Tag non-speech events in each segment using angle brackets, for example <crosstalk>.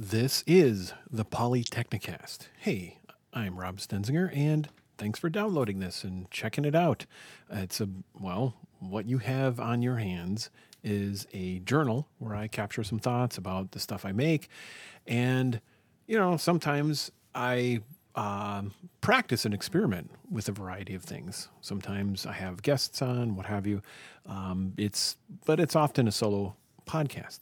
This is the Polytechnicast. Hey, I'm Rob Stenzinger, and thanks for downloading this and checking it out. It's a, well, what you have on your hands is a journal where I capture some thoughts about the stuff I make. And, you know, sometimes I um, practice and experiment with a variety of things. Sometimes I have guests on, what have you. Um, it's, but it's often a solo podcast.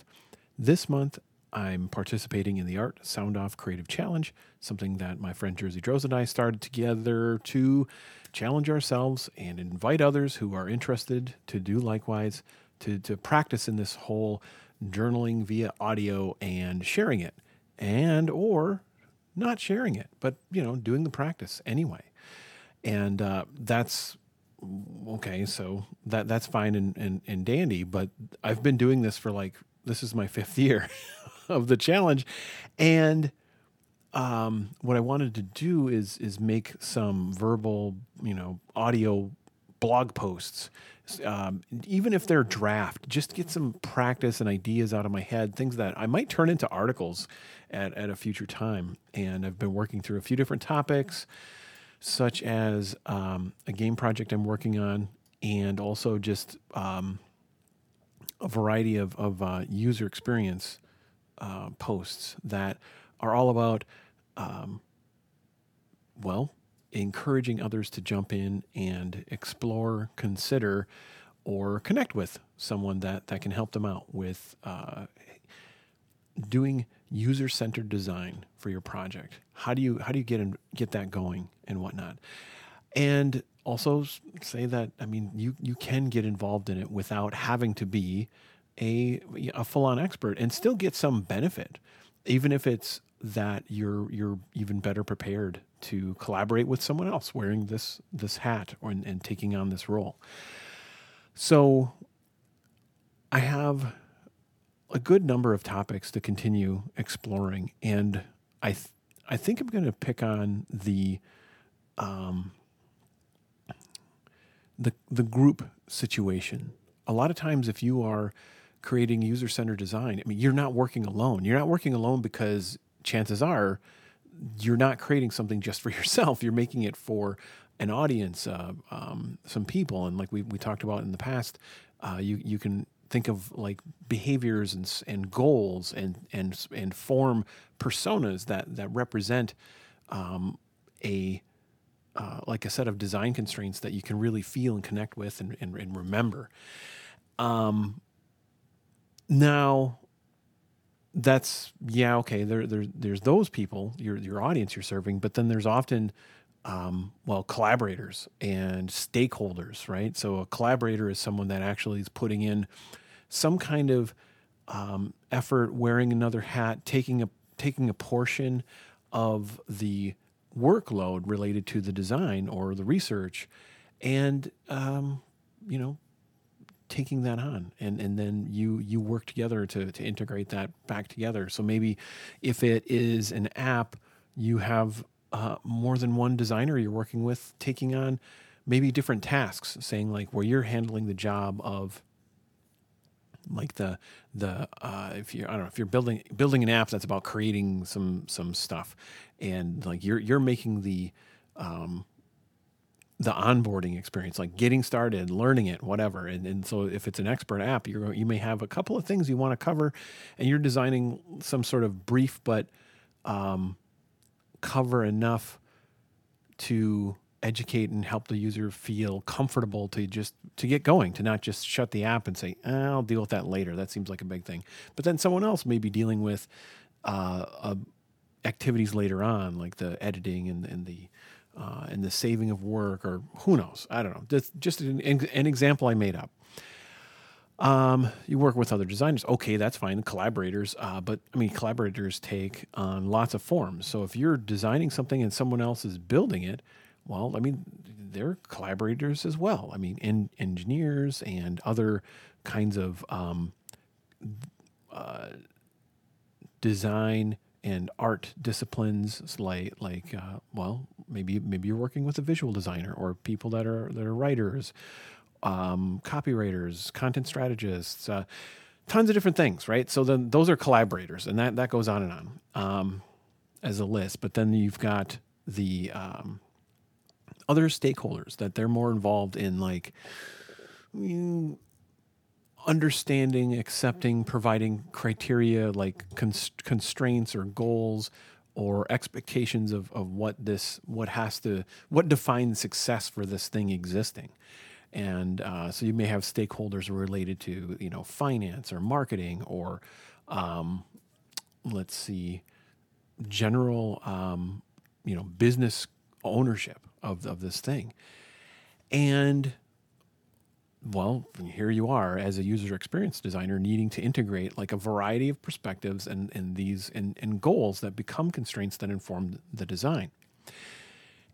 This month, I'm participating in the Art Sound Off Creative Challenge, something that my friend Jersey Droz and I started together to challenge ourselves and invite others who are interested to do likewise to, to practice in this whole journaling via audio and sharing it and or not sharing it but you know doing the practice anyway. And uh, that's okay so that that's fine and, and, and dandy but i've been doing this for like this is my fifth year <laughs> of the challenge, and um, what I wanted to do is is make some verbal, you know, audio blog posts, um, even if they're draft, just get some practice and ideas out of my head, things that I might turn into articles at, at a future time. And I've been working through a few different topics, such as um, a game project I'm working on, and also just um, a variety of, of uh, user experience uh, posts that are all about, um, well, encouraging others to jump in and explore, consider, or connect with someone that, that can help them out with uh, doing user-centered design for your project. How do you how do you get in, get that going and whatnot? And also say that I mean you you can get involved in it without having to be a a full on expert and still get some benefit, even if it's that you're you're even better prepared to collaborate with someone else wearing this this hat or and taking on this role. So I have a good number of topics to continue exploring, and I th- I think I'm going to pick on the um, the the group situation. A lot of times, if you are creating user centered design, I mean, you're not working alone. You're not working alone because chances are you're not creating something just for <laughs> yourself. You're making it for an audience, uh, um, some people, and like we we talked about in the past, uh, you you can think of like behaviors and and goals and and and form personas that that represent um, a uh, like a set of design constraints that you can really feel and connect with and, and, and remember. Um, now, that's yeah okay. There, there there's those people your your audience you're serving, but then there's often um, well collaborators and stakeholders, right? So a collaborator is someone that actually is putting in some kind of um, effort, wearing another hat, taking a taking a portion of the workload related to the design or the research, and um, you know taking that on and and then you you work together to to integrate that back together. So maybe if it is an app you have uh, more than one designer you're working with taking on maybe different tasks saying like where you're handling the job of like the the uh, if you I don't know if you're building building an app that's about creating some some stuff and like you're you're making the um, the onboarding experience, like getting started, learning it, whatever. And, and so if it's an expert app, you're, you may have a couple of things you want to cover, and you're designing some sort of brief but um, cover enough to educate and help the user feel comfortable to just to get going to not just shut the app and say eh, i'll deal with that later that seems like a big thing but then someone else may be dealing with uh, activities later on like the editing and, and the uh, and the saving of work, or who knows? I don't know. Just, just an, an example I made up. Um, you work with other designers. Okay, that's fine. Collaborators, uh, but I mean, collaborators take on lots of forms. So if you're designing something and someone else is building it, well, I mean, they're collaborators as well. I mean, in, engineers and other kinds of um, uh, design and art disciplines like like uh, well maybe maybe you're working with a visual designer or people that are that are writers um, copywriters content strategists uh, tons of different things right? So then those are collaborators and that that goes on and on um, as a list, but then you've got the um, other stakeholders that they're more involved in, like understanding, accepting, providing criteria like cons- constraints or goals or expectations of, of what this what has to what defines success for this thing existing. And uh, so you may have stakeholders related to you know finance or marketing or um, let's see general um, you know business ownership of, of this thing. And well, here you are as a user experience designer needing to integrate like a variety of perspectives and, and these and, and goals that become constraints that inform the design.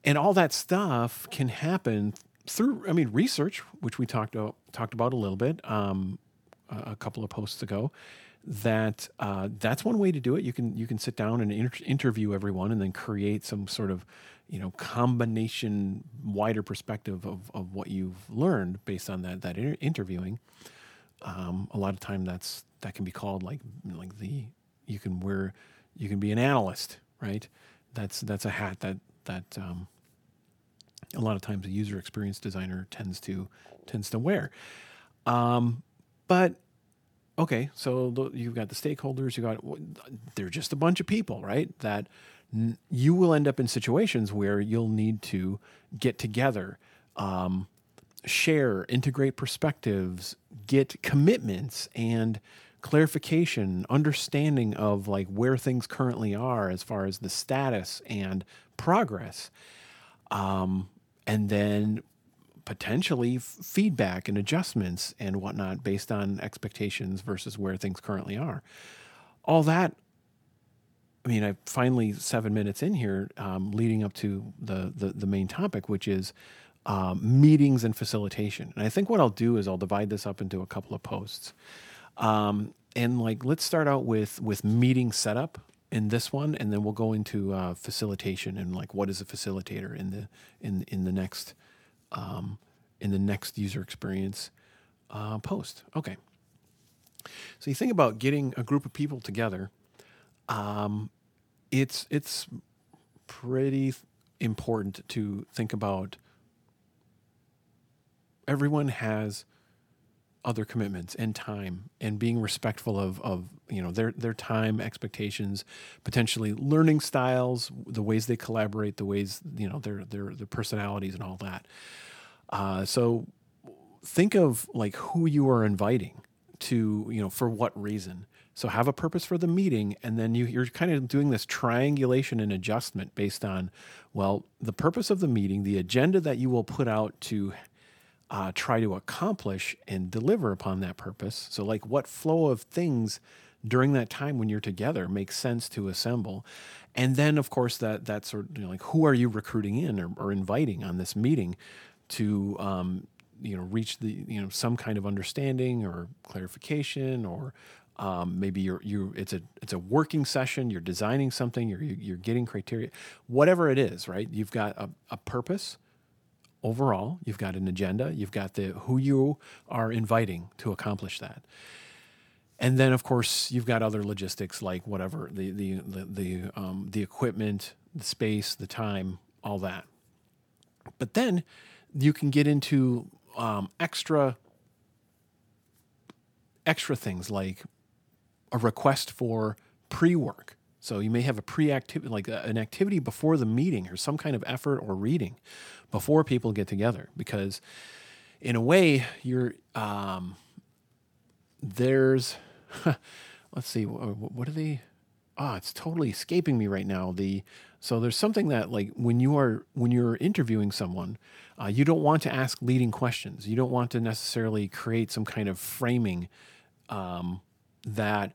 And all that stuff can happen through, I mean, research, which we talked about, talked about a little bit um, a couple of posts ago. That uh, that's one way to do it. You can you can sit down and inter- interview everyone, and then create some sort of you know combination wider perspective of, of what you've learned based on that that inter- interviewing um, a lot of time that's that can be called like like the you can wear you can be an analyst right that's that's a hat that that um, a lot of times a user experience designer tends to tends to wear um, but okay so you've got the stakeholders you got they're just a bunch of people right that you will end up in situations where you'll need to get together, um, share, integrate perspectives, get commitments and clarification, understanding of like where things currently are as far as the status and progress. Um, and then potentially f- feedback and adjustments and whatnot based on expectations versus where things currently are. All that I mean, I finally seven minutes in here, um, leading up to the, the, the main topic, which is um, meetings and facilitation. And I think what I'll do is I'll divide this up into a couple of posts. Um, and like, let's start out with with meeting setup in this one, and then we'll go into uh, facilitation and like what is a facilitator in the in in the next um, in the next user experience uh, post. Okay. So you think about getting a group of people together um, it's it's pretty important to think about. Everyone has other commitments and time and being respectful of, of you know their their time expectations potentially learning styles the ways they collaborate the ways you know their their their personalities and all that. Uh, so think of like who you are inviting to you know for what reason. So have a purpose for the meeting, and then you, you're kind of doing this triangulation and adjustment based on, well, the purpose of the meeting, the agenda that you will put out to uh, try to accomplish and deliver upon that purpose. So, like, what flow of things during that time when you're together makes sense to assemble, and then, of course, that that sort of you know, like who are you recruiting in or, or inviting on this meeting to um, you know reach the you know some kind of understanding or clarification or um, maybe you're you it's a it's a working session. You're designing something. You're you're getting criteria, whatever it is. Right? You've got a, a purpose overall. You've got an agenda. You've got the who you are inviting to accomplish that. And then, of course, you've got other logistics like whatever the the the the, um, the equipment, the space, the time, all that. But then you can get into um, extra extra things like a request for pre work. So you may have a pre activity, like an activity before the meeting or some kind of effort or reading before people get together. Because in a way, you're, um, there's, <laughs> let's see, what are they? Ah, it's totally escaping me right now. The, so there's something that like when you are, when you're interviewing someone, uh, you don't want to ask leading questions. You don't want to necessarily create some kind of framing um, that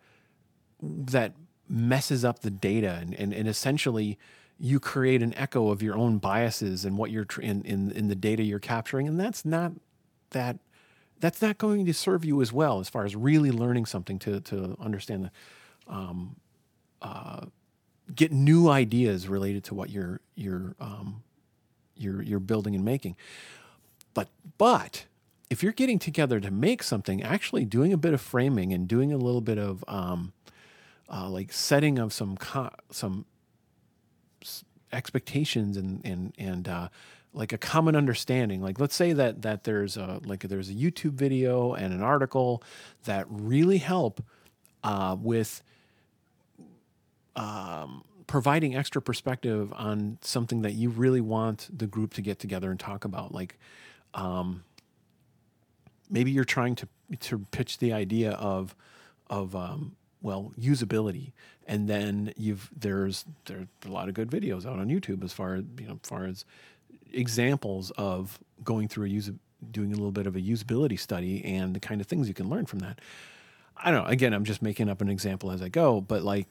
that messes up the data and, and, and essentially you create an echo of your own biases and what you're tr- in, in, in the data you're capturing and that's not that that's not going to serve you as well as far as really learning something to, to understand the um, uh, get new ideas related to what you're you're um, you're you're building and making. But but if you're getting together to make something actually doing a bit of framing and doing a little bit of um, uh, like setting of some co- some expectations and and and uh, like a common understanding. Like let's say that that there's a like there's a YouTube video and an article that really help uh, with um, providing extra perspective on something that you really want the group to get together and talk about. Like um, maybe you're trying to to pitch the idea of of um, well usability. And then you've there's there's a lot of good videos out on youtube as far as you know far as examples of going through a user doing a little bit of a usability study and the kind of things you can learn from that. I don't know. Again i'm just making up an example as i go but like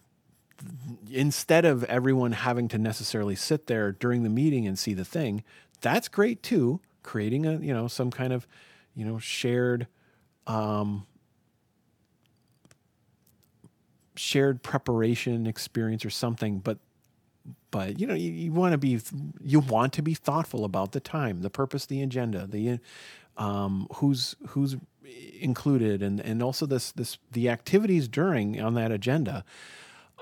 instead of everyone having to necessarily sit there during the meeting and see the thing that's great too creating a you know some kind of you know shared um, shared preparation experience or something but but you know you, you want to be you want to be thoughtful about the time the purpose the agenda the um, who's who's included and and also this this the activities during on that agenda.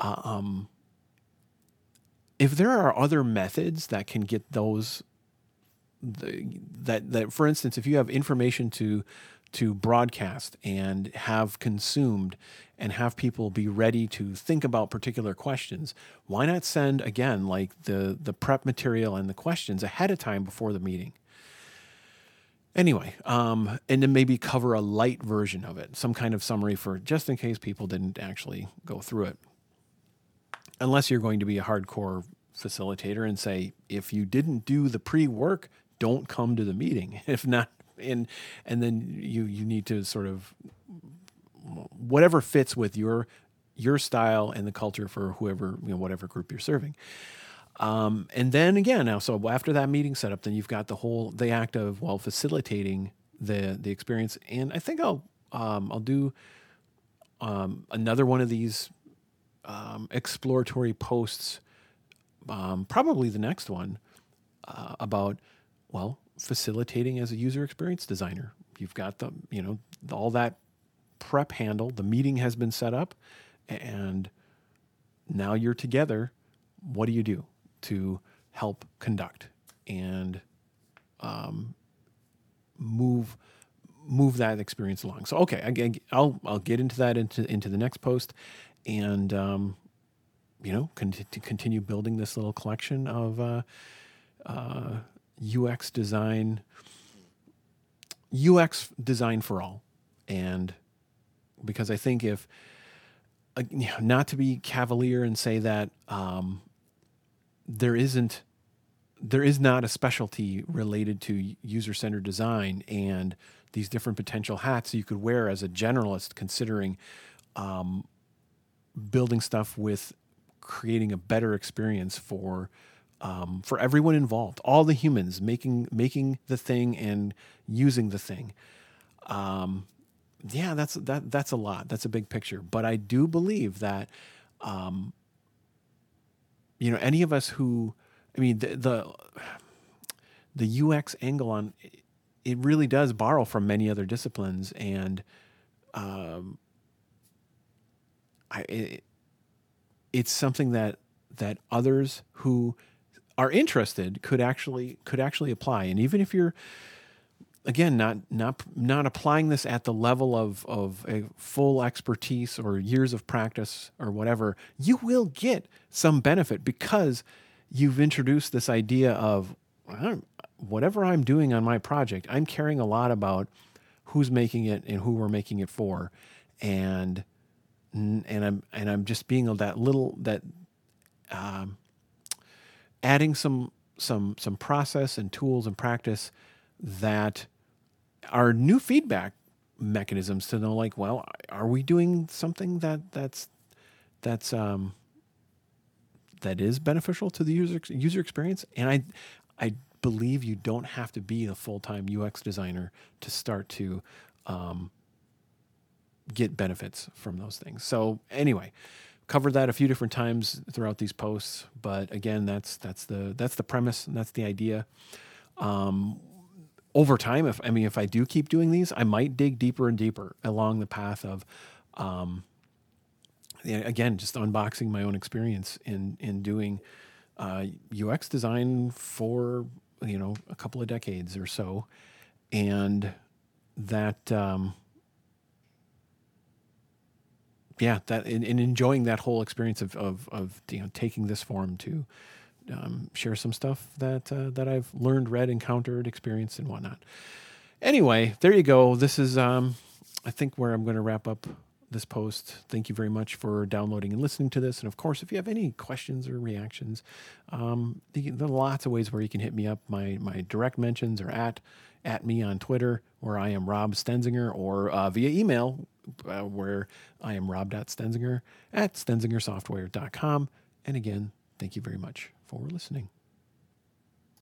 Uh, um, if there are other methods that can get those the, that that for instance if you have information to to broadcast and have consumed and have people be ready to think about particular questions why not send again like the the prep material and the questions ahead of time before the meeting? Anyway um, and then maybe cover a light version of it some kind of summary for just in case people didn't actually go through it. Unless you're going to be a hardcore facilitator and say if you didn't do the pre-work don't come to the meeting. <laughs> If not and and then you you need to sort of whatever fits with your your style and the culture for whoever you know whatever group you're serving. Um, and then again now so after that meeting setup then you've got the whole the act of well facilitating the the experience. And i think i'll um, i'll do um, another one of these um, exploratory posts um, probably the next one uh, about well facilitating as a user experience designer. You've got the, you know, all that prep handle, the meeting has been set up, and now you're together. What do you do to help conduct and um, move move that experience along? So, okay, I, I'll I'll get into that into into the next post, and um, you know, con- continue building this little collection of. Uh, uh, UX design, UX design for all. And because I think if, not to be cavalier and say that um, there isn't, there is not a specialty related to user centered design and these different potential hats you could wear as a generalist considering um, building stuff with creating a better experience for um, for everyone involved, all the humans making making the thing and using the thing. Um, yeah, that's that that's a lot. That's a big picture. But I do believe that, um, you know, any of us who, I mean, the, the the UX angle on it really does borrow from many other disciplines, and um, I it, it's something that that others who are interested could actually could actually apply. And even if you're again not not not applying this at the level of of a full expertise or years of practice or whatever, you will get some benefit because you've introduced this idea of whatever I'm doing on my project, I'm caring a lot about who's making it and who we're making it for, and and I'm and I'm just being that little that um, adding some some some process and tools and practice that are new feedback mechanisms to know like well are we doing something that that's that's um that is beneficial to the user user experience? And i i believe you don't have to be a full-time ux designer to start to um, get benefits from those things. So anyway covered that a few different times throughout these posts, but again, that's that's the that's the premise and that's the idea. Um, over time, if I mean, if I do keep doing these, I might dig deeper and deeper along the path of um, again, just unboxing my own experience in in doing uh, UX design for you know a couple of decades or so, and that um, yeah, that in, in enjoying that whole experience of of, of you know taking this form to um, share some stuff that uh, that I've learned, read, encountered, experienced, and whatnot. Anyway, there you go. This is um, I think where I'm going to wrap up this post. Thank you very much for downloading and listening to this. And of course, if you have any questions or reactions, um, there are lots of ways where you can hit me up. My my direct mentions are at at me on Twitter, where I am Rob Stenzinger, or uh, via email, uh, where I am rob.stenzinger at stenzingersoftware.com. And again, thank you very much for listening.